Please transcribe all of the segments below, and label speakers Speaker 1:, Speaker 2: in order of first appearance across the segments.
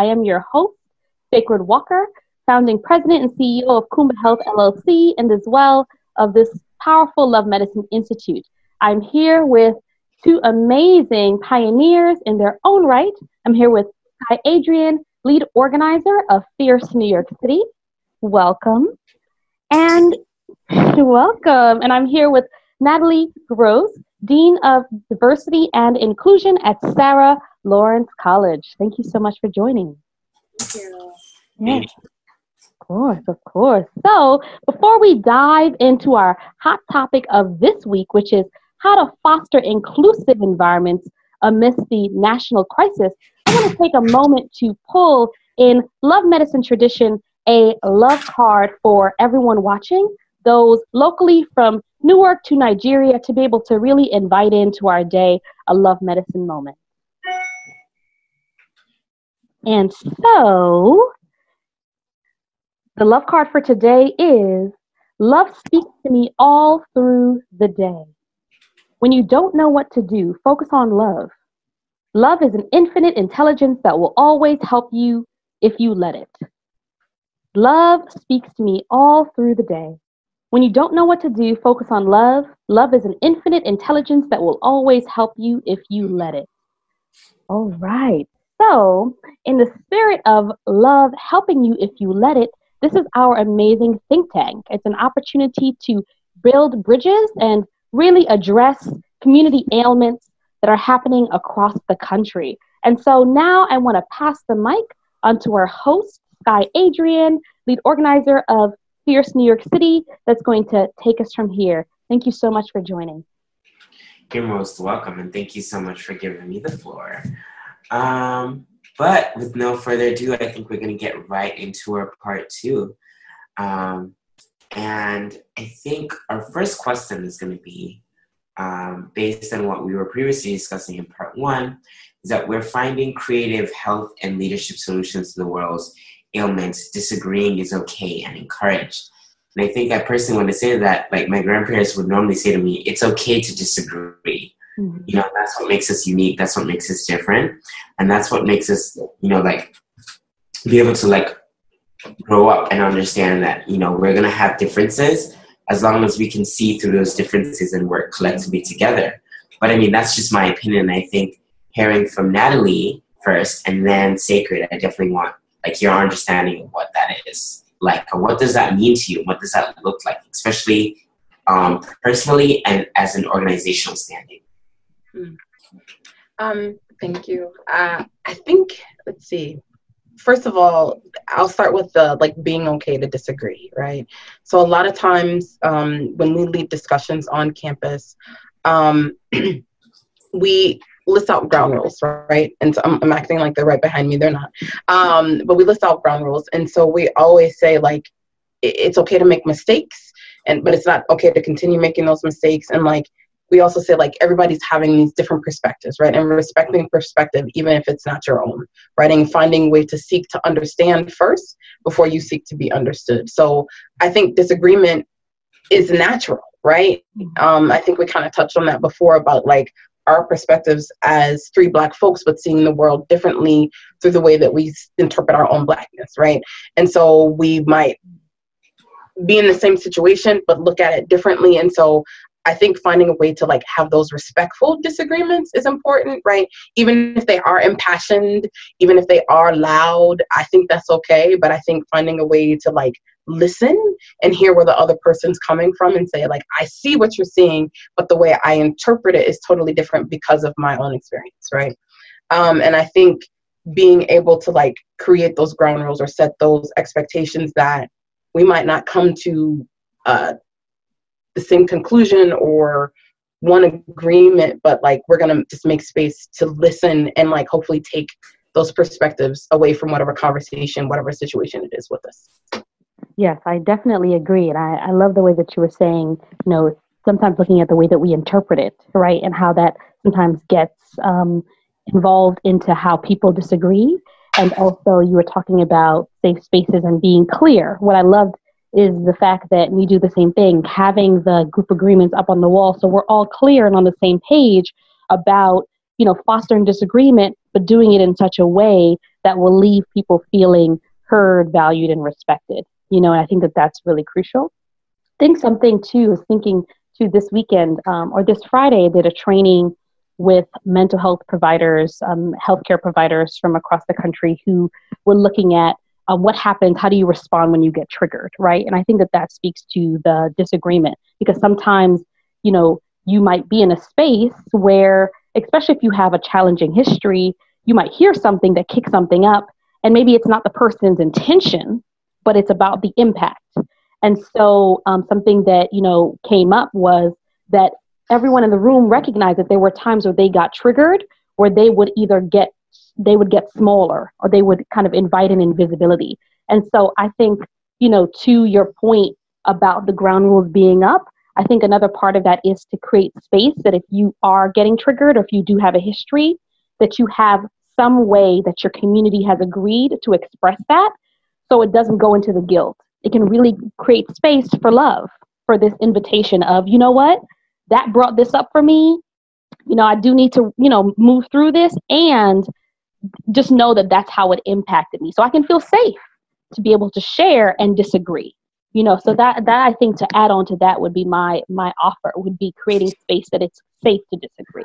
Speaker 1: I am your host, Sacred Walker, founding president and CEO of Kuumba Health LLC, and as well of this powerful Love Medicine Institute. I'm here with two amazing pioneers in their own right. I'm here with Kai Adrian, lead organizer of Fierce New York City. Welcome. And welcome. And I'm here with Natalie Gross, Dean of Diversity and Inclusion at Sarah Lawrence College. Thank you so much for joining.
Speaker 2: Thank you.
Speaker 1: Yes. Of course, of course. So, before we dive into our hot topic of this week, which is how to foster inclusive environments amidst the national crisis, I want to take a moment to pull in Love Medicine tradition a love card for everyone watching, those locally from Newark to Nigeria, to be able to really invite into our day a Love Medicine moment. And so, the love card for today is Love speaks to me all through the day. When you don't know what to do, focus on love. Love is an infinite intelligence that will always help you if you let it. Love speaks to me all through the day. When you don't know what to do, focus on love. Love is an infinite intelligence that will always help you if you let it. All right. So, in the spirit of love helping you if you let it, this is our amazing think tank. It's an opportunity to build bridges and really address community ailments that are happening across the country. And so now I want to pass the mic onto our host, Skye Adrian, lead organizer of Fierce New York City, that's going to take us from here. Thank you so much for joining.
Speaker 2: You're most welcome, and thank you so much for giving me the floor. Um, but with no further ado, I think we're going to get right into our part two. Um, and I think our first question is going to be um, based on what we were previously discussing in part one, is that we're finding creative health and leadership solutions to the world's ailments. Disagreeing is okay and encouraged. And I think I personally want to say that, like my grandparents would normally say to me, it's okay to disagree. Mm-hmm. You know, that's what makes us unique. That's what makes us different. And that's what makes us, you know, like be able to like grow up and understand that, you know, we're to have differences as long as we can see through those differences and work collectively together. But I mean, that's just my opinion. I think hearing from Natalie first and then Sacred, I definitely want like your understanding of what that is. Like, what does that mean to you? What does that look like, especially um, personally and as an organizational standing?
Speaker 3: Hmm. Um, thank you. Uh, I think, let's see. First of all, I'll start with the like being okay to disagree, right? So a lot of times um, when we lead discussions on campus, um, we list out ground rules, right? And so I'm, I'm, acting like they're right behind me. They're not. Um, but we list out ground rules, and so we always say like it's okay to make mistakes, and but it's not okay to continue making those mistakes. And like we also say like everybody's having these different perspectives right? And respecting perspective even if it's not your own right? And finding a way to seek to understand first before you seek to be understood. So i think disagreement is natural right? Mm-hmm. um, i think we kind of touched on that before about like our perspectives as three black folks but seeing the world differently through the way that we interpret our own blackness right? And so we might be in the same situation but look at it differently. And so I think finding a way to like have those respectful disagreements is important, right? Even if they are impassioned, even if they are loud, I think that's okay. But I think finding a way to like listen and hear where the other person's coming from and say, like, I see what you're seeing, but the way I interpret it is totally different because of my own experience, right? Um, and I think being able to like create those ground rules or set those expectations that we might not come to uh, the same conclusion or one agreement, but like we're gonna just make space to listen and like hopefully take those perspectives away from whatever conversation, whatever situation it is with us.
Speaker 1: Yes, I definitely agree. And I, I love the way that you were saying, you know, sometimes looking at the way that we interpret it, right? And how that sometimes gets um, involved into how people disagree. And also, you were talking about safe spaces and being clear. What I loved is the fact that we do the same thing, having the group agreements up on the wall so we're all clear and on the same page about, you know, fostering disagreement but doing it in such a way that will leave people feeling heard, valued, and respected. You know, and I think that that's really crucial. I think something too is thinking too this weekend um, or this Friday, I did a training with mental health providers, um, healthcare providers from across the country who were looking at uh, what happens, how do you respond when you get triggered, right? And I think that that speaks to the disagreement because sometimes, you know, you might be in a space where, especially if you have a challenging history, you might hear something that kicks something up, and maybe it's not the person's intention, but it's about the impact. And so, um, something that you know came up was that everyone in the room recognized that there were times where they got triggered, where they would either get they would get smaller or they would kind of invite an invisibility. And so, I think you know to your point about the ground rules being up, I think another part of that is to create space that if you are getting triggered or if you do have a history, that you have some way that your community has agreed to express that so it doesn't go into the guilt. It can really create space for love, for this invitation of, you know what, that brought this up for me. You know, I do need to, you know, move through this and just know that that's how it impacted me. So I can feel safe to be able to share and disagree you know so that that i think to add on to that would be my my offer would be creating space that it's safe to disagree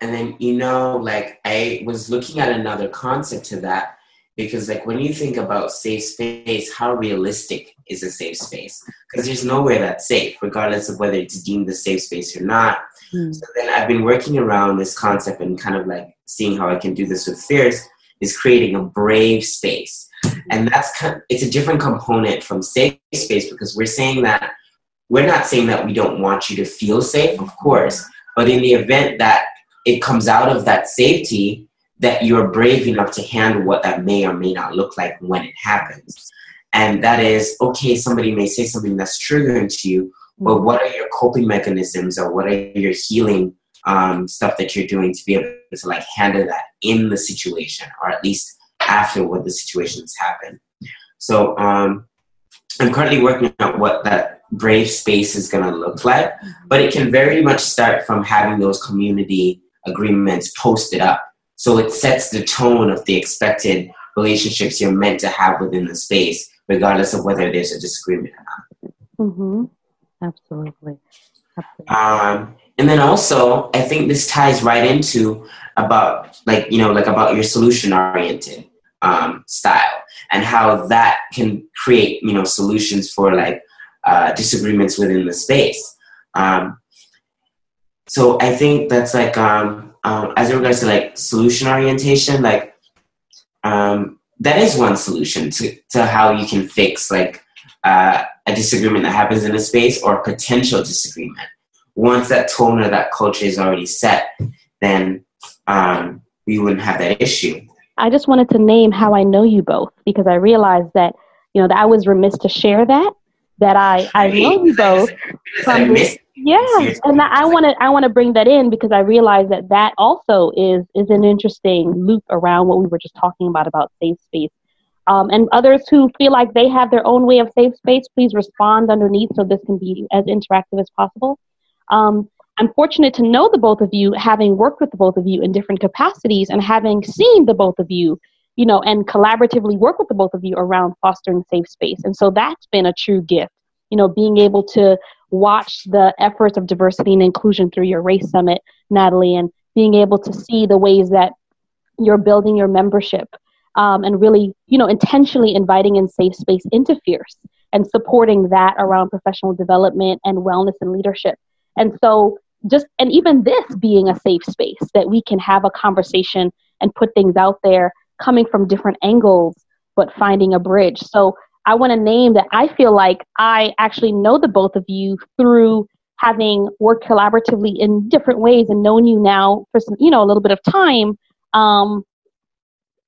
Speaker 2: and then you know like i was looking at another concept to that because like when you think about safe space how realistic is a safe space because there's nowhere that's safe regardless of whether it's deemed a safe space or not mm. so then i've been working around this concept and kind of like seeing how i can do this with Fierce is creating a brave space. And that's it's a different component from safe space because we're saying that we're not saying that we don't want you to feel safe of course but in the event that it comes out of that safety that you're brave enough to handle what that may or may not look like when it happens. And that is okay somebody may say something that's triggering to you but what are your coping mechanisms or what are your healing um, stuff that you're doing to be able to like handle that in the situation or at least after what the situations happen. So um, I'm currently working out what that brave space is going to look like, mm-hmm. but it can very much start from having those community agreements posted up. So it sets the tone of the expected relationships you're meant to have within the space, regardless of whether there's a disagreement or not.
Speaker 1: Mm-hmm. Absolutely.
Speaker 2: Absolutely. Um, and then also, I think this ties right into about like you know like about your solution oriented um, style and how that can create you know solutions for like uh, disagreements within the space. Um, so i think that's like um, um, as regards to like solution orientation like um, that is one solution to, to how you can fix like uh, a disagreement that happens in a space or potential disagreement once that tone or that culture is already set then um, we wouldn't have that issue
Speaker 1: I just wanted to name how I know you both because I realized that, you know, that I was remiss to share that, that I, I know you both. From this, yeah, and I want to I want to bring that in because I realize that that also is is an interesting loop around what we were just talking about about safe space. Um, and others who feel like they have their own way of safe space, please respond underneath so this can be as interactive as possible. Um, I'm fortunate to know the both of you, having worked with the both of you in different capacities and having seen the both of you, you know, and collaboratively work with the both of you around fostering safe space. And so that's been a true gift, you know, being able to watch the efforts of diversity and inclusion through your race summit, Natalie, and being able to see the ways that you're building your membership um, and really, you know, intentionally inviting in safe space into Fierce and supporting that around professional development and wellness and leadership. And so just and even this being a safe space that we can have a conversation and put things out there coming from different angles but finding a bridge. So i want to name that i feel like i actually know the both of you through having worked collaboratively in different ways and known you now for some you know a little bit of time um,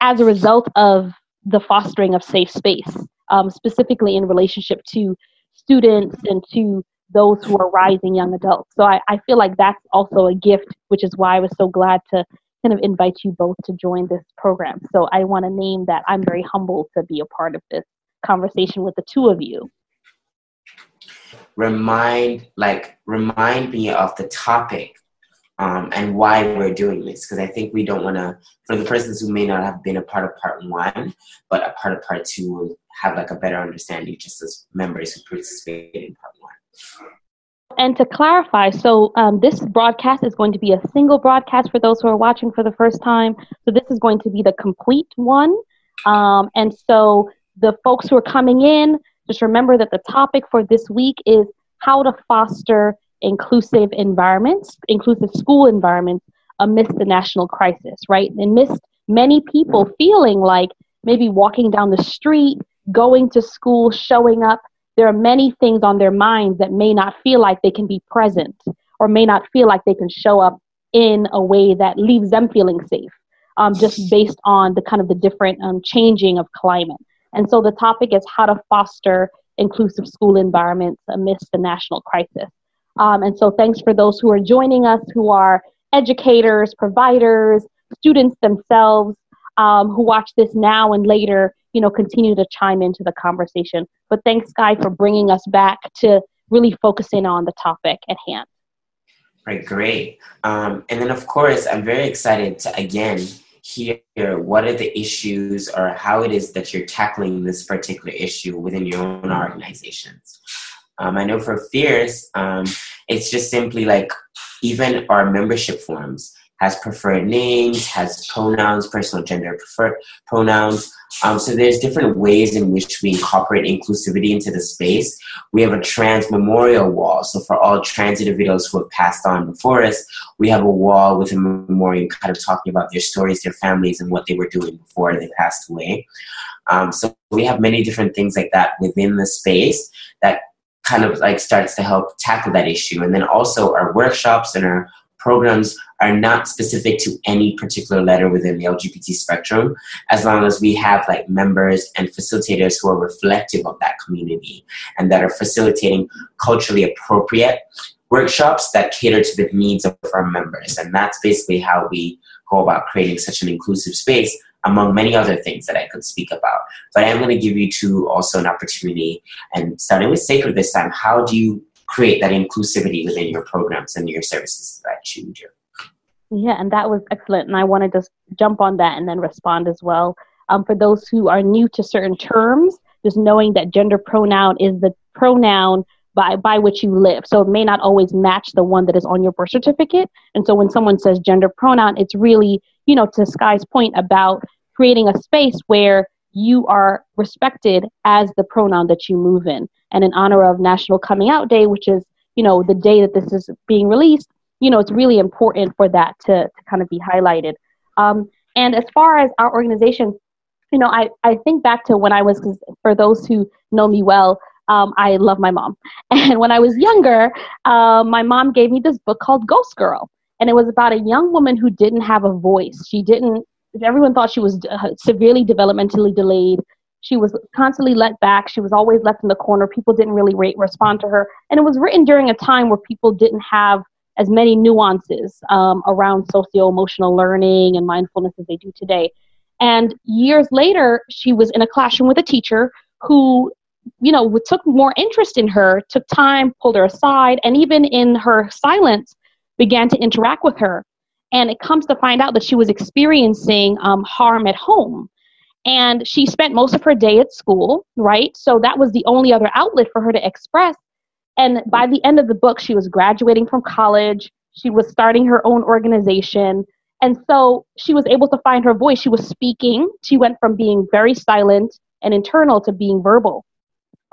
Speaker 1: as a result of the fostering of safe space um, specifically in relationship to students and to those who are rising young adults. So I, I feel like that's also a gift, which is why I was so glad to kind of invite you both to join this program. So I want to name that I'm very humbled to be a part of this conversation with the two of you.
Speaker 2: Remind, like, remind me of the topic um, and why we're doing this. Because I think we don't want to, for the persons who may not have been a part of part one, but a part of part two have like a better understanding just as members who participated in part one.
Speaker 1: And to clarify, so um, this broadcast is going to be a single broadcast for those who are watching for the first time. So this is going to be the complete one. Um, and so the folks who are coming in, just remember that the topic for this week is how to foster inclusive environments, inclusive school environments amidst the national crisis, right? Amidst many people feeling like maybe walking down the street, going to school, showing up, there are many things on their minds that may not feel like they can be present or may not feel like they can show up in a way that leaves them feeling safe, um, just based on the kind of the different um, changing of climate. And so the topic is how to foster inclusive school environments amidst the national crisis. Um, and so thanks for those who are joining us who are educators, providers, students themselves um, who watch this now and later, you know, continue to chime into the conversation. But thanks, Guy, for bringing us back to really focusing on the topic at hand.
Speaker 2: Right, great. Um, and then, of course, I'm very excited to again hear what are the issues or how it is that you're tackling this particular issue within your own organizations. Um, I know for Fierce, um, it's just simply like even our membership forms has preferred names, has pronouns, personal gender preferred pronouns. Um, so there's different ways in which we incorporate inclusivity into the space. We have a trans memorial wall. So for all trans individuals who have passed on before us, we have a wall with a memorial kind of talking about their stories, their families, and what they were doing before they passed away. Um, so we have many different things like that within the space that kind of like starts to help tackle that issue. And then also our workshops and our programs are not specific to any particular letter within the LGBT spectrum, as long as we have like members and facilitators who are reflective of that community and that are facilitating culturally appropriate workshops that cater to the needs of our members. And that's basically how we go about creating such an inclusive space among many other things that I could speak about. But I'm going to give you two also an opportunity and starting with Sacred this time, how do you create that inclusivity within your programs and your services that you do?
Speaker 1: Yeah, and that was excellent. And I want to just jump on that and then respond as well. Um, for those who are new to certain terms, just knowing that gender pronoun is the pronoun by, by which you live. So it may not always match the one that is on your birth certificate. And so when someone says gender pronoun, it's really, you know, to Skye's point about creating a space where you are respected as the pronoun that you move in. And in honor of National Coming Out Day, which is, you know, the day that this is being released, you know, it's really important for that to, to kind of be highlighted. Um, and as far as our organization, you know, I, I think back to when I was, for those who know me well, um, I love my mom. And when I was younger, uh, my mom gave me this book called Ghost Girl. And it was about a young woman who didn't have a voice. She didn't, everyone thought she was uh, severely developmentally delayed. She was constantly let back. She was always left in the corner. People didn't really respond to her. And it was written during a time where people didn't have as many nuances um, around socio emotional learning and mindfulness as they do today. And years later, she was in a classroom with a teacher who, you know, took more interest in her, took time, pulled her aside, and even in her silence, began to interact with her. And it comes to find out that she was experiencing um, harm at home. And she spent most of her day at school, right? So that was the only other outlet for her to express and by the end of the book, she was graduating from college. She was starting her own organization. And so she was able to find her voice. She was speaking. She went from being very silent and internal to being verbal.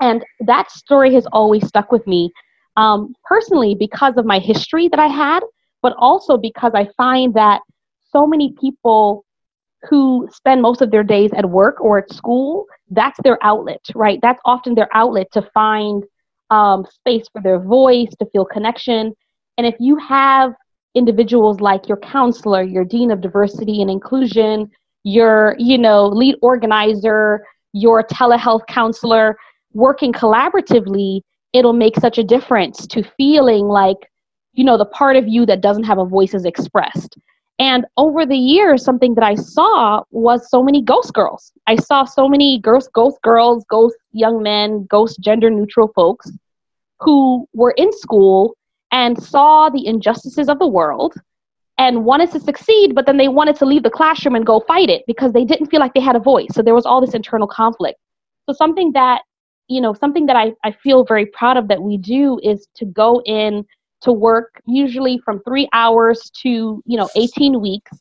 Speaker 1: And that story has always stuck with me um, personally because of my history that I had, but also because I find that so many people who spend most of their days at work or at school, that's their outlet, right? That's often their outlet to find um, space for their voice, to feel connection. And if you have individuals like your counselor, your dean of diversity and inclusion, your, you know, lead organizer, your telehealth counselor working collaboratively, it'll make such a difference to feeling like, you know, the part of you that doesn't have a voice is expressed. And over the years, something that I saw was so many ghost girls. I saw so many ghost, ghost girls, ghost young men, ghost gender neutral folks who were in school and saw the injustices of the world and wanted to succeed, but then they wanted to leave the classroom and go fight it because they didn't feel like they had a voice. So there was all this internal conflict. So something that, you know, something that I, I feel very proud of that we do is to go in to work usually from three hours to, you know, 18 weeks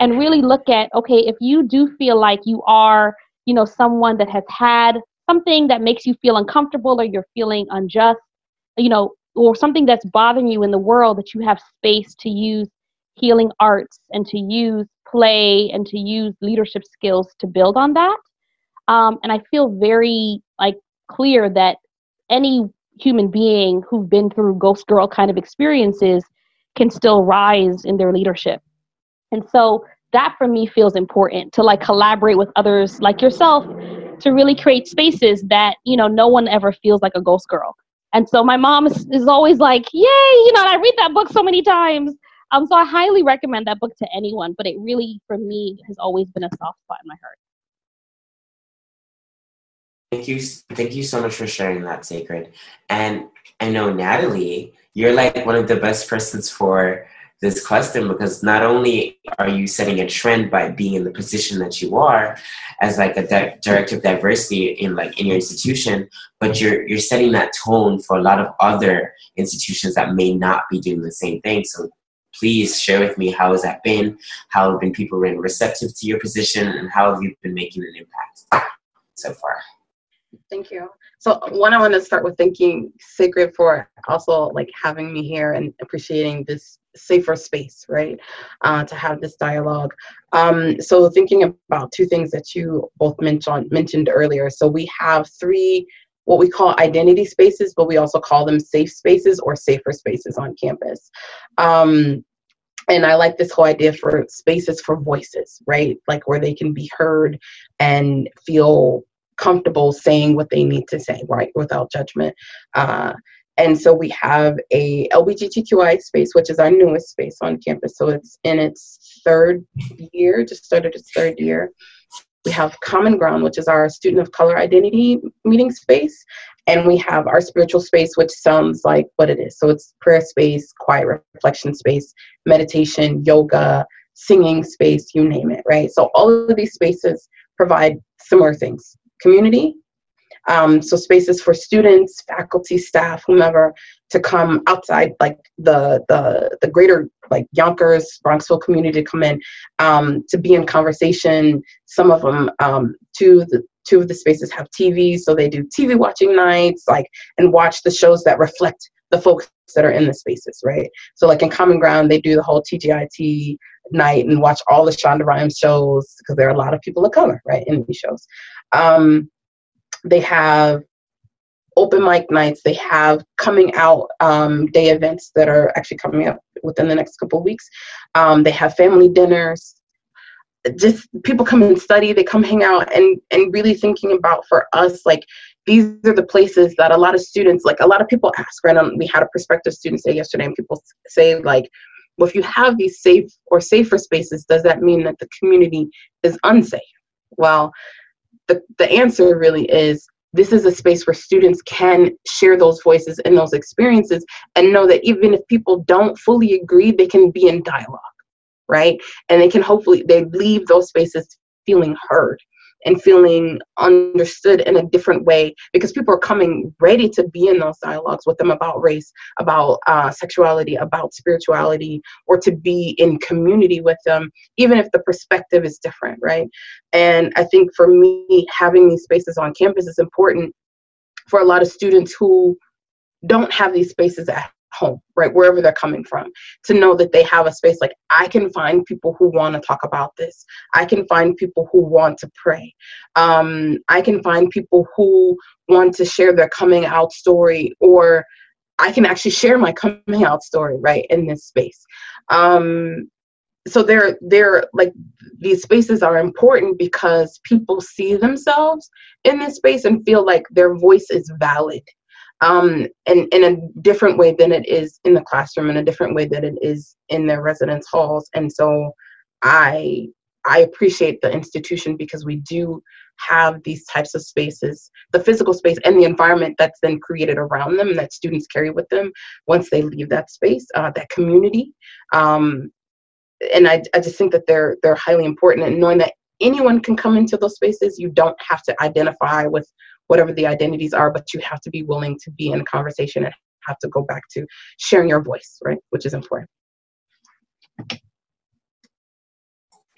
Speaker 1: and really look at, okay, if you do feel like you are, you know, someone that has had something that makes you feel uncomfortable or you're feeling unjust, you know, or something that's bothering you in the world that you have space to use healing arts and to use play and to use leadership skills to build on that. Um, and I feel very like clear that any human being who've been through ghost girl kind of experiences can still rise in their leadership. And so that for me feels important to like collaborate with others like yourself to really create spaces that, you know, no one ever feels like a ghost girl. And so my mom is, is always like, yay, you know, I read that book so many times. Um, so I highly recommend that book to anyone, but it really, for me, has always been a soft spot in my heart.
Speaker 2: Thank you, thank you so much for sharing that, Sacred. And I know Natalie, you're like one of the best persons for this question because not only are you setting a trend by being in the position that you are as like a di- director of diversity in like in your institution but you're you're setting that tone for a lot of other institutions that may not be doing the same thing so please share with me how has that been? How have been people been receptive to your position, and how have you been making an impact so far?
Speaker 3: Thank you. So one, I want to start with thanking Sacred for also like having me here and appreciating this safer space, right, uh, to have this dialogue. Um, so thinking about two things that you both mentioned mentioned earlier. So we have three what we call identity spaces, but we also call them safe spaces or safer spaces on campus. Um, and I like this whole idea for spaces for voices, right? Like where they can be heard and feel comfortable saying what they need to say, right, without judgment. Uh, and so we have a LGBTQI space, which is our newest space on campus. So it's in its third year, just started its third year. We have Common Ground, which is our student of color identity meeting space. And we have our spiritual space, which sounds like what it is. So it's prayer space, quiet reflection space, meditation, yoga, singing space, you name it, right? So all of these spaces provide similar things community, um, so spaces for students, faculty, staff, whomever, to come outside, like the the the greater like Yonkers, Bronxville community to come in um, to be in conversation. Some of them, um, two the two of the spaces have TV, so they do TV watching nights, like and watch the shows that reflect the folks that are in the spaces, right? So like in Common Ground, they do the whole TGIT night and watch all the Shonda Rhimes shows because there are a lot of people of color, right, in these shows. Um, they have open mic nights. They have coming out um, day events that are actually coming up within the next couple of weeks. Um, they have family dinners. Just people come and study. They come hang out and and really thinking about for us like these are the places that a lot of students like a lot of people ask. Right? Um, we had a prospective student say yesterday, and people say like. Well, if you have these safe or safer spaces, does that mean that the community is unsafe? Well, the, the answer really is this is a space where students can share those voices and those experiences and know that even if people don't fully agree they can be in dialogue right and they can hopefully they leave those spaces feeling heard and feeling understood in a different way because people are coming ready to be in those dialogues with them about race, about uh, sexuality, about spirituality, or to be in community with them, even if the perspective is different, right? And I think for me, having these spaces on campus is important for a lot of students who don't have these spaces at home, right, wherever they're coming from, to know that they have a space like I can find people who want to talk about this. I can find people who want to pray. Um, I can find people who want to share their coming out story, or I can actually share my coming out story, right, in this space. Um, so they're they're like these spaces are important because people see themselves in this space and feel like their voice is valid um, and in a different way than it is in the classroom, in a different way than it is in their residence halls. And so I I appreciate the institution because we do have these types of spaces, the physical space and the environment that's then created around them that students carry with them once they leave that space, uh, that community. Um, and I, I just think that they're they're highly important and knowing that anyone can come into those spaces you don't have to identify with whatever the identities are but you have to be willing to be in a conversation and have to go back to sharing your voice right which is important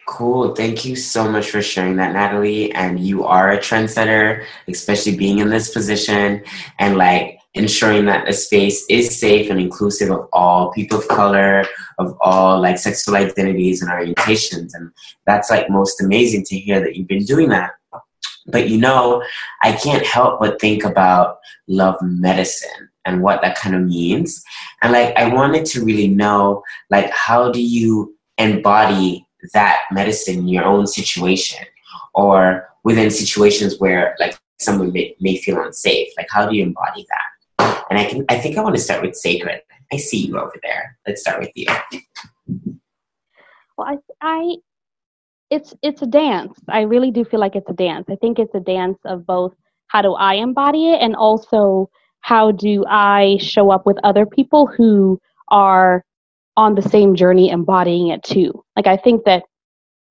Speaker 2: Cool. Thank you so much for sharing that, Natalie. And you are a trendsetter, especially being in this position and like ensuring that the space is safe and inclusive of all people of color, of all like sexual identities and orientations. And that's like most amazing to hear that you've been doing that. But you know, I can't help but think about love medicine and what that kind of means. And like, I wanted to really know, like, how do you embody that medicine in your own situation or within situations where like someone may, may feel unsafe? Like how do you embody that? And i can i think i want to start with sacred. I see you over there. Let's start with you.
Speaker 1: Well i i it's it's a dance i really do feel like it's a dance i think it's a dance of both how do i embody it and also how do i show up with other people who are on the same journey embodying it too. Like I think that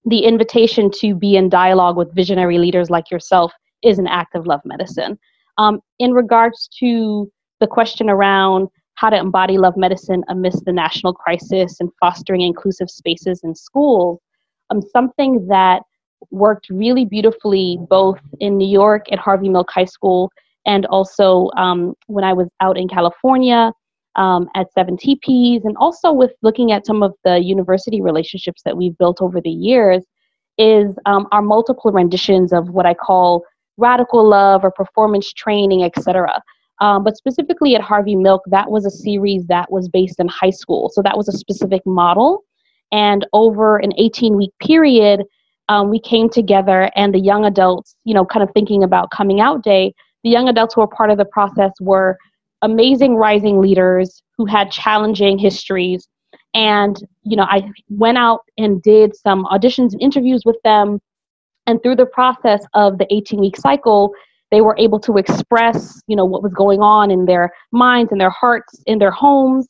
Speaker 1: the invitation to be in dialogue with visionary leaders like yourself is an act of love medicine. Um, in regards to the question around how to embody love medicine amidst the national crisis and fostering inclusive spaces in schools, um, something that worked really beautifully both in New York at Harvey Milk High School and also um, when I was out in California um, at 7TPs, and also with looking at some of the university relationships that we've built over the years, is um, our multiple renditions of what I call radical love or performance training, etc. Um, but specifically at Harvey Milk, that was a series that was based in high school. So that was a specific model. And over an 18 week period, um, we came together and the young adults, you know, kind of thinking about coming out day, the young adults who were part of the process were amazing rising leaders who had challenging histories. And, you know, I went out and did some auditions and interviews with them. And through the process of the 18 week cycle, they were able to express, you know, what was going on in their minds and their hearts, in their homes.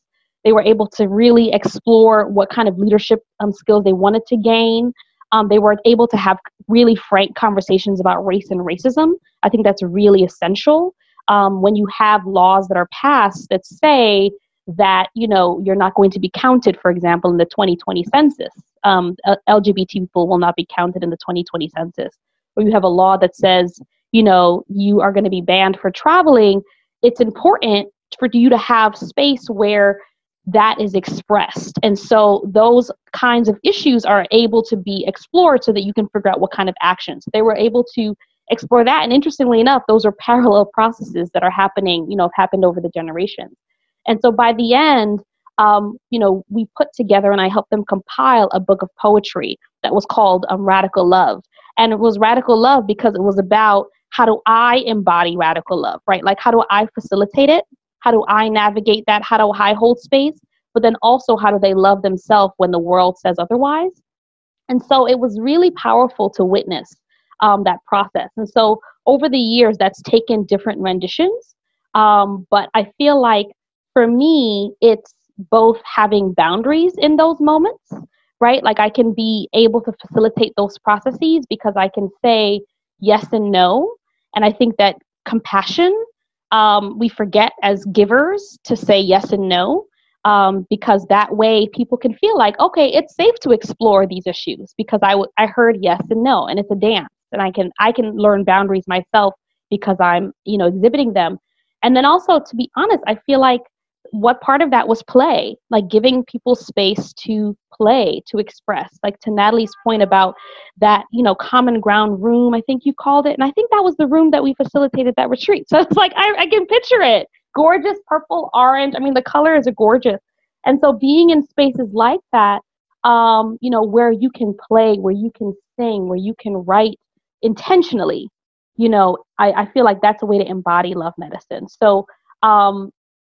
Speaker 1: They were able to really explore what kind of leadership um, skills they wanted to gain. Um, they were able to have really frank conversations about race and racism. I think that's really essential um, when you have laws that are passed that say that you know you're not going to be counted, for example, in the 2020 census, um, LGBT people will not be counted in the 2020 census, or you have a law that says you know you are going to be banned for traveling. It's important for you to have space where that is expressed. And so those kinds of issues are able to be explored so that you can figure out what kind of actions. They were able to explore that. And interestingly enough, those are parallel processes that are happening, you know, have happened over the generations. And so by the end, um, you know, we put together and I helped them compile a book of poetry that was called um, Radical Love. And it was Radical Love because it was about how do I embody radical love, right? Like, how do I facilitate it? How do I navigate that? How do I hold space? But then also, how do they love themselves when the world says otherwise? And so it was really powerful to witness um, that process. And so over the years, that's taken different renditions. Um, but I feel like for me, it's both having boundaries in those moments, right? Like I can be able to facilitate those processes because I can say yes and no. And I think that compassion, um, we forget as givers to say yes and no. Um, because that way people can feel like okay it's safe to explore these issues because I, w- I heard yes and no and it's a dance and I can I can learn boundaries myself because I'm you know exhibiting them. And then also to be honest, I feel like what part of that was play, like giving people space to play, to express. Like to Natalie's point about that, you know, common ground room, I think you called it. And I think that was the room that we facilitated that retreat. So it's like, I, I can picture it. Gorgeous purple, orange. I mean, the colors are gorgeous. And so being in spaces like that, um, you know, where you can play, where you can sing, where you can write, intentionally you know I, I feel like that's a way to embody love medicine so um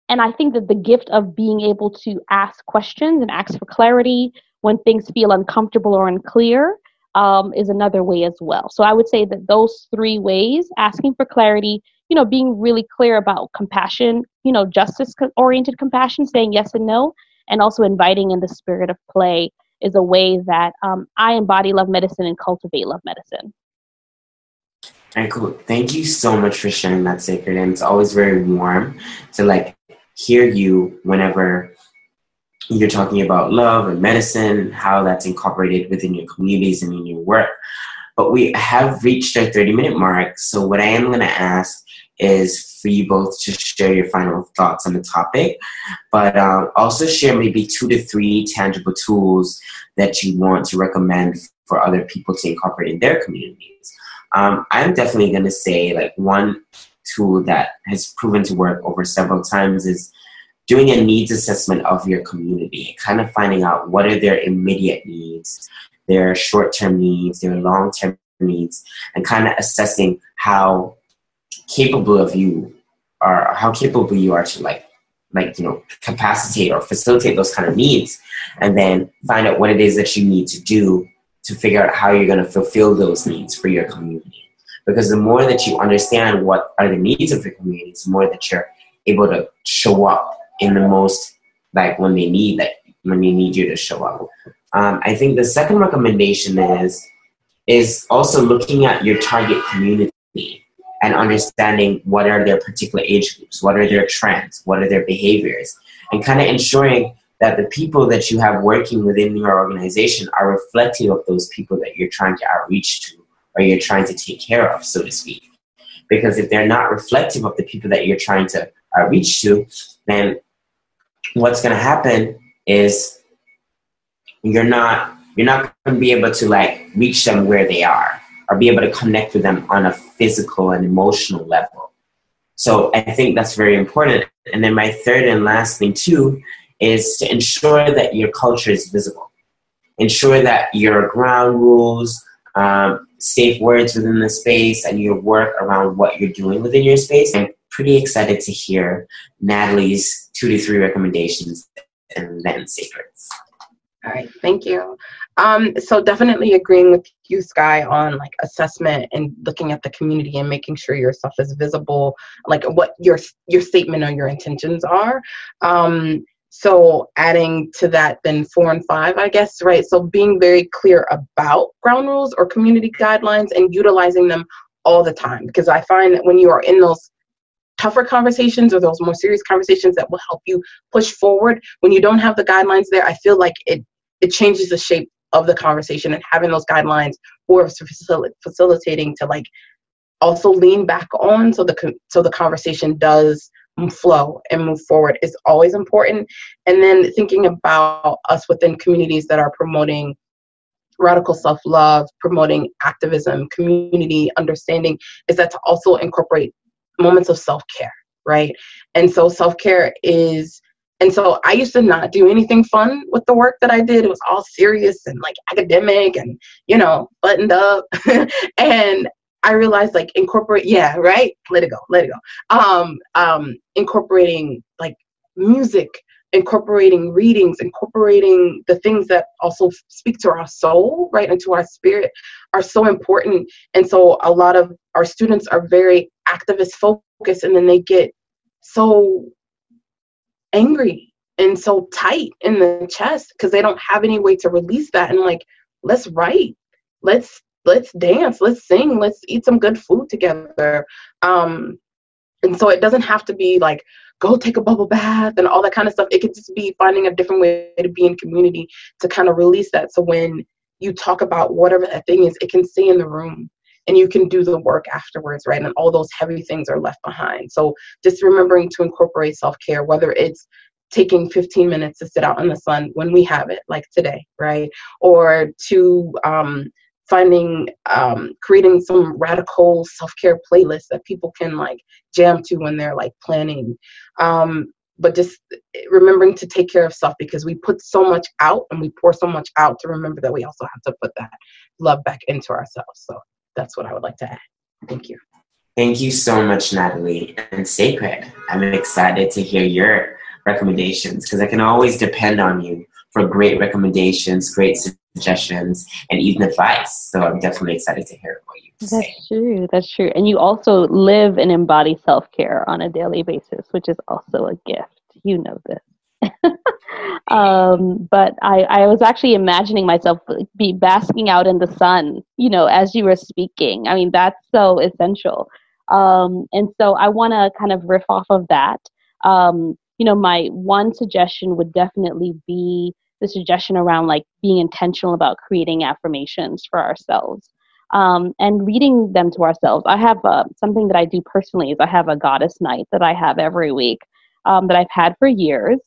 Speaker 1: and i think that the gift of being able to ask questions and ask for clarity when things feel uncomfortable or unclear um, is another way as well so i would say that those three ways asking for clarity you know being really clear about compassion you know justice oriented compassion saying yes and no and also inviting in the spirit of play is a way that um, I embody love medicine and cultivate love medicine.
Speaker 2: Cool. Thank you so much for sharing that, Sacred. And it's always very warm to like hear you whenever you're talking about love and medicine how that's incorporated within your communities and in your work. But we have reached our 30 minute mark. So, what I am going to ask is for you both to share your final thoughts on the topic, but um, also share maybe two to three tangible tools that you want to recommend for other people to incorporate in their communities. Um, I'm definitely going to say, like, one tool that has proven to work over several times is doing a needs assessment of your community, kind of finding out what are their immediate needs, their short term needs, their long term needs, and kind of assessing how capable of you are, how capable you are to like, like you know, capacitate or facilitate those kind of needs, and then find out what it is that you need to do to figure out how you're going to fulfill those needs for your community. Because the more that you understand what are the needs of your community, the more that you're able to show up in the most like when they need that when they need you to show up. Um, I think the second recommendation is is also looking at your target community and understanding what are their particular age groups, what are their trends, what are their behaviors, and kind of ensuring that the people that you have working within your organization are reflective of those people that you're trying to outreach to or you're trying to take care of, so to speak. Because if they're not reflective of the people that you're trying to reach to, then what's going to happen is you're not you're not going to be able to like reach them where they are or be able to connect with them on a physical and emotional level. So I think that's very important. And then my third and last thing too is to ensure that your culture is visible. Ensure that your ground rules, um, safe words within the space, and your work around what you're doing within your space. I'm pretty excited to hear Natalie's two to three recommendations and then secrets.
Speaker 3: All right, thank you. Um, so definitely agreeing with you, Skye, on like assessment and looking at the community and making sure your stuff is visible, like what your your statement or your intentions are. Um, so adding to that, then four and five, I guess, right? So being very clear about ground rules or community guidelines and utilizing them all the time, because I find that when you are in those tougher conversations or those more serious conversations that will help you push forward when you don't have the guidelines there i feel like it it changes the shape of the conversation and having those guidelines or facilitating to like also lean back on so the so the conversation does Um, flow and move forward is always important and then thinking about us within communities that are promoting radical self-love promoting activism community understanding is that to also incorporate moments of self-care right and so self-care is and so I used to not do anything fun with the work that I did. It was all serious and like academic and, you know, buttoned up. and I realized like incorporate, yeah, right? Let it go, let it go. Um, um, incorporating like music, incorporating readings, incorporating the things that also speak to our soul, right, and to our spirit are so important. And so a lot of our students are very activist focused and then they get so angry and so tight in the chest because they don't have any way to release that and like let's write let's let's dance let's sing let's eat some good food together um and so it doesn't have to be like go take a bubble bath and all that kind of stuff it could just be finding a different way to be in community to kind of release that so when you talk about whatever that thing is it can stay in the room and you can do the work afterwards, right? And all those heavy things are left behind. So just remembering to incorporate self care, whether it's taking 15 minutes to sit out in the sun when we have it, like today, right? Or to um, finding, um, creating some radical self care playlists that people can like jam to when they're like planning. Um, but just remembering to take care of self because we put so much out and we pour so much out to remember that we also have to put that love back into ourselves. So that's what I would like to add. Thank you.
Speaker 2: Thank you so much, Natalie. And Sacred, I'm excited to hear your recommendations because I can always depend on you for great recommendations, great suggestions, and even advice. So I'm definitely excited to hear what you
Speaker 1: That's true. That's true. And you also live and embody self care on a daily basis, which is also a gift. You know this. um, but I, I was actually imagining myself be basking out in the sun, you know, as you were speaking. I mean, that's so essential. Um, and so I want to kind of riff off of that. Um, you know, my one suggestion would definitely be the suggestion around like being intentional about creating affirmations for ourselves um, and reading them to ourselves. I have uh, something that I do personally is I have a goddess night that I have every week um, that I've had for years.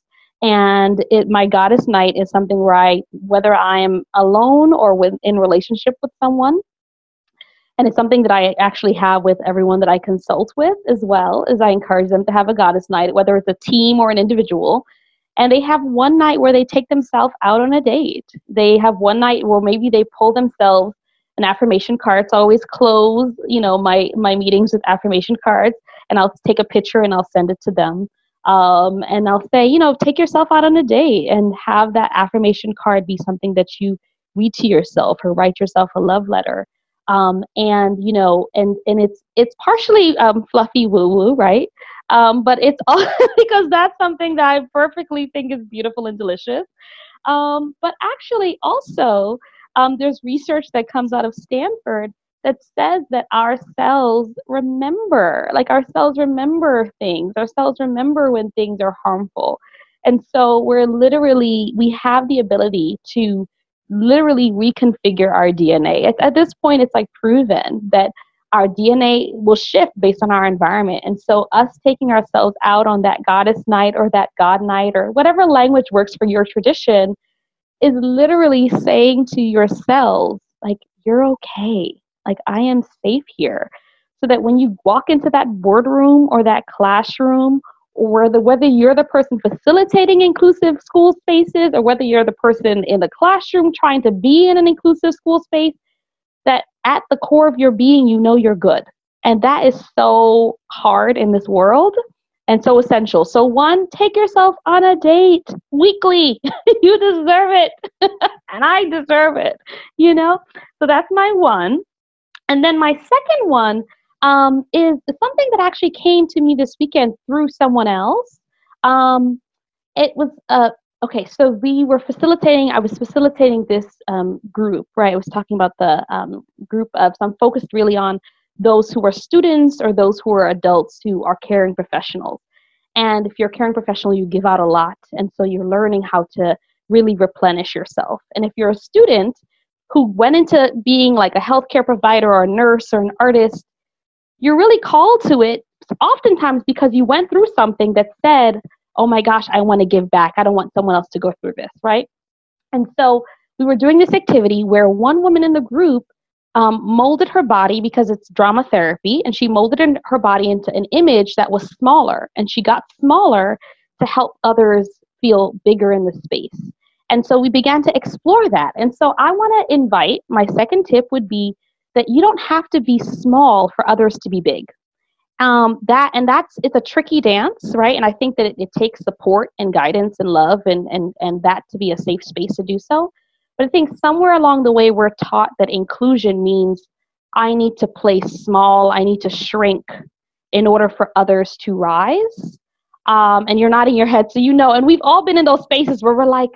Speaker 1: And it, my goddess night is something where I, whether I'm alone or with, in relationship with someone, and it's something that I actually have with everyone that I consult with as well, is I encourage them to have a goddess night, whether it's a team or an individual. And they have one night where they take themselves out on a date. They have one night where maybe they pull themselves an affirmation card. So I always close, you know, my my meetings with affirmation cards, and I'll take a picture and I'll send it to them. Um, and I'll say, you know, take yourself out on a date and have that affirmation card be something that you read to yourself or write yourself a love letter. Um, and you know, and and it's it's partially um, fluffy woo woo, right? Um, but it's all because that's something that I perfectly think is beautiful and delicious. Um, but actually, also, um, there's research that comes out of Stanford that says that our cells remember, like our cells remember things. Our cells remember when things are harmful. And so we're literally, we have the ability to literally reconfigure our DNA. At, at this point, it's like proven that our DNA will shift based on our environment. And so, us taking ourselves out on that goddess night or that God night or whatever language works for your tradition is literally saying to your cells, like, you're okay. Like, I am safe here. So that when you walk into that boardroom or that classroom, or the, whether you're the person facilitating inclusive school spaces or whether you're the person in the classroom trying to be in an inclusive school space, at the core of your being, you know you're good. And that is so hard in this world and so essential. So, one, take yourself on a date weekly. you deserve it. and I deserve it, you know? So, that's my one. And then my second one um, is something that actually came to me this weekend through someone else. Um, it was uh, okay. So we were facilitating. I was facilitating this um, group, right? I was talking about the um, group of. So I'm focused really on those who are students or those who are adults who are caring professionals. And if you're a caring professional, you give out a lot, and so you're learning how to really replenish yourself. And if you're a student who went into being like a healthcare provider or a nurse or an artist, you're really called to it oftentimes because you went through something that said, oh my gosh, I want to give back. I don't want someone else to go through this, right? And so we were doing this activity where one woman in the group um, molded her body because it's drama therapy, and she molded her body into an image that was smaller, and she got smaller to help others feel bigger in the space. And so we began to explore that. And so I want to invite my second tip would be that you don't have to be small for others to be big. Um, that and that's it's a tricky dance, right? And I think that it, it takes support and guidance and love and and and that to be a safe space to do so. But I think somewhere along the way we're taught that inclusion means I need to play small, I need to shrink in order for others to rise. Um, and you're nodding your head, so you know. And we've all been in those spaces where we're like,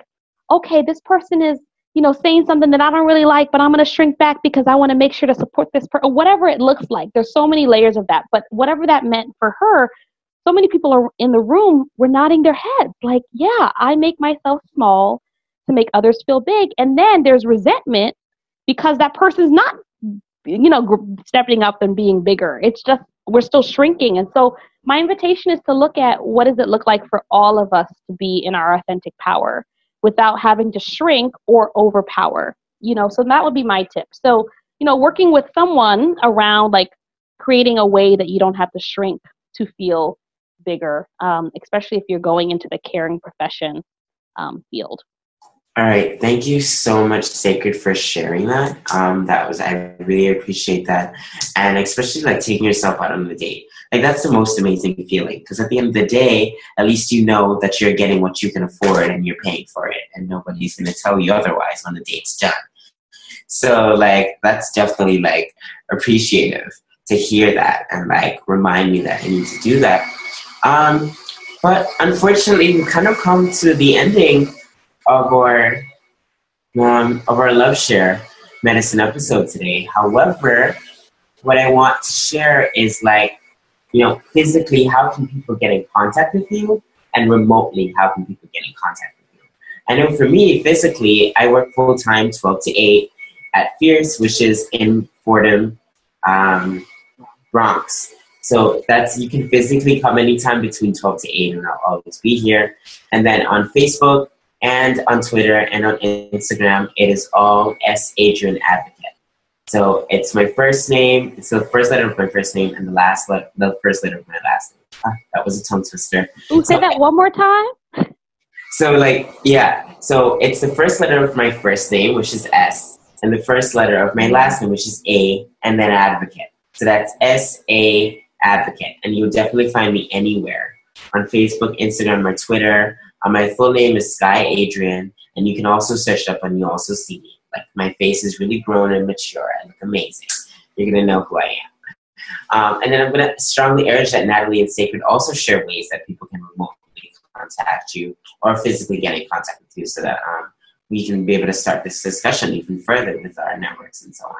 Speaker 1: okay, this person is you know, saying something that I don't really like, but I'm going to shrink back because I want to make sure to support this person, whatever it looks like. There's so many layers of that. But whatever that meant for her, so many people are in the room were nodding their heads like, yeah, I make myself small to make others feel big. And then there's resentment because that person's not, you know, stepping up and being bigger. It's just, we're still shrinking. And so my invitation is to look at what does it look like for all of us to be in our authentic power without having to shrink or overpower you know so that would be my tip. So you know working with someone around like creating a way that you don't have to shrink to feel bigger um, especially if you're going into the caring profession um, field
Speaker 2: all right thank you so much sacred for sharing that um, that was i really appreciate that and especially like taking yourself out on the date like that's the most amazing feeling because at the end of the day, at least you know that you're getting what you can afford and you're paying for it, and nobody's gonna tell you otherwise when the date's done. So like that's definitely like appreciative to hear that and like remind me that I need to do that. Um, But unfortunately, we kind of come to the ending of our um, of our love share medicine episode today. However, what I want to share is like, you know, physically, how can people get in contact with you, and remotely, how can people get in contact with you? I know for me, physically, I work full time, twelve to eight, at Fierce, which is in Fordham, um, Bronx. So that's you can physically come anytime between 12 to 8 and I'll always be here. And then on Facebook and on Twitter and on Instagram, it is all S Adrian Advocate. So it's my first name, it's the first letter of my first name and the last letter, the first letter of my last name. Ah, that was a tongue twister.
Speaker 1: Ooh, say so, that one more time.
Speaker 2: So like yeah, so it's the first letter of my first name, which is S, and the first letter of my last name, which is A, and then Advocate. So that's S A Advocate, and you'll definitely find me anywhere on Facebook, Instagram, or Twitter. Uh, my full name is Skye Adrian, and you can also search up and you also see me. Like my face is really grown and mature. I look amazing. You're gonna know who I am. Um, and then I'm gonna strongly urge that Natalie and Sacred also share ways that people can remotely contact you or physically get in contact with you, so that um, we can be able to start this discussion even further with our networks and so on.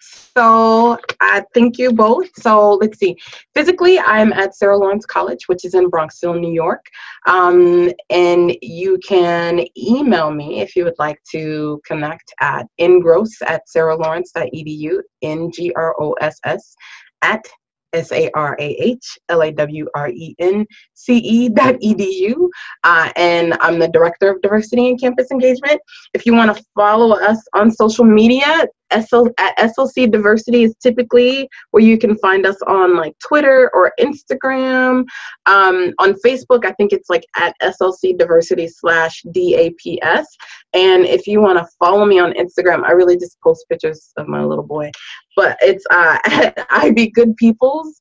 Speaker 3: So uh, thank you both. So let's see. Physically, I'm at Sarah Lawrence College, which is in Bronxville, New York. Um, and you can email me if you would like to connect at ngross at sarahlawrence.edu, N-G-R-O-S-S, at S A R A H L A W R E N C E dot edu. Uh, and I'm the Director of Diversity and Campus Engagement. If you want to follow us on social media, SL, at SLC Diversity is typically where you can find us on like Twitter or Instagram. Um, on Facebook, I think it's like at SLC Diversity slash DAPS. And if you want to follow me on Instagram, I really just post pictures of my little boy. But it's uh, I be good peoples.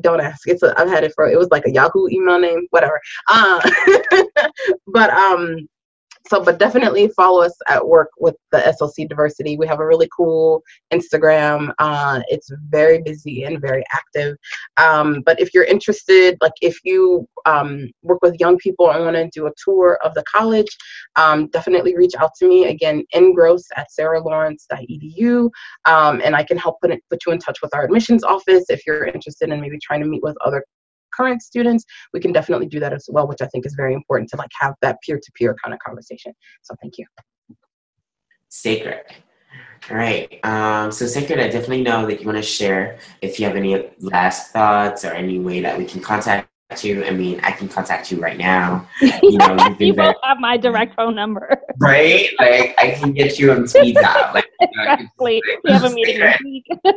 Speaker 3: Don't ask. It's a, I've had it for it was like a Yahoo email name, whatever. Uh, but um so but definitely follow us at work with the slc diversity. We have a really cool instagram. Uh, it's very busy and very active. Um, but if you're interested like if you um, work with young people and want to do a tour of the college um, definitely reach out to me. Again ngross at sarahlawrence.edu um, and i can help put, it, put you in touch with our admissions office if you're interested in maybe trying to meet with other current students, we can definitely do that as well, which I think is very important to like have that peer-to-peer kind of conversation. So thank you.
Speaker 2: Sacred. All right. Um, so, Sacred, I definitely know that you want to share if you have any last thoughts or any way that we can contact you. I mean, I can contact you right now.
Speaker 1: You know, you have my direct phone number.
Speaker 2: Right? Like, I can get you on speed dial. Like,
Speaker 1: exactly. We have a meeting this week.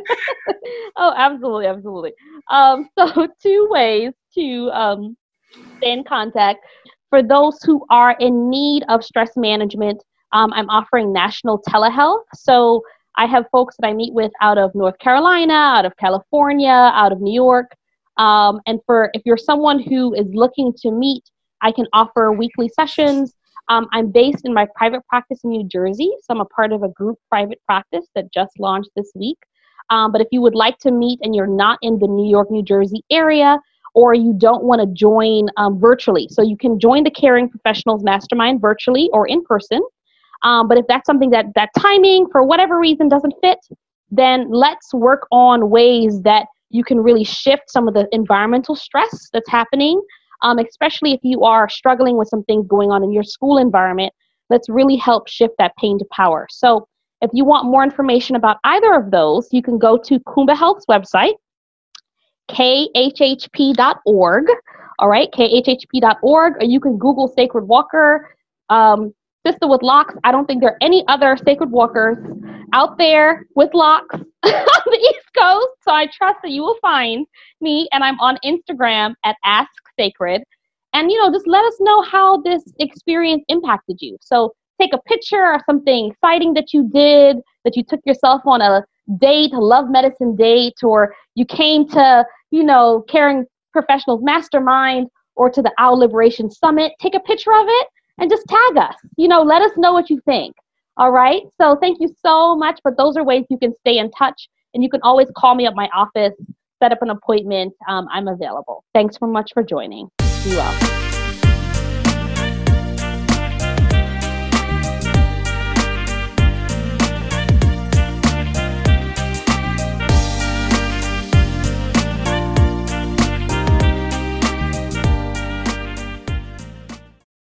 Speaker 1: oh, absolutely, absolutely. Um, so, two ways to um, stay in contact. For those who are in need of stress management, um, I'm offering national telehealth. So, I have folks that I meet with out of North Carolina, out of California, out of New York um, and for if you're someone who is looking to meet, I can offer weekly sessions. Um, I'm based in my private practice in New Jersey, so I'm a part of a group private practice that just launched this week. Um, but if you would like to meet and you're not in the New York, New Jersey area, or you don't want to join um, virtually, so you can join the Caring Professionals Mastermind virtually or in person. Um, but if that's something that that timing for whatever reason doesn't fit, then let's work on ways that you can really shift some of the environmental stress that's happening, um, especially if you are struggling with some things going on in your school environment. Let's really help shift that pain to power. So, if you want more information about either of those, you can go to Kuumba Health's website, khhp.org. All right, khhp.org, or you can Google Sacred Walker. Um, Sister with locks. I don't think there are any other sacred walkers out there with locks on the East Coast. So I trust that you will find me. And I'm on Instagram at Ask Sacred. And, you know, just let us know how this experience impacted you. So take a picture or something exciting that you did, that you took yourself on a date, a love medicine date, or you came to, you know, Caring Professionals Mastermind or to the Owl Liberation Summit. Take a picture of it and just tag us. You know, let us know what you think. All right. So thank you so much. But those are ways you can stay in touch. And you can always call me at my office, set up an appointment. Um, I'm available. Thanks so much for joining. Be well.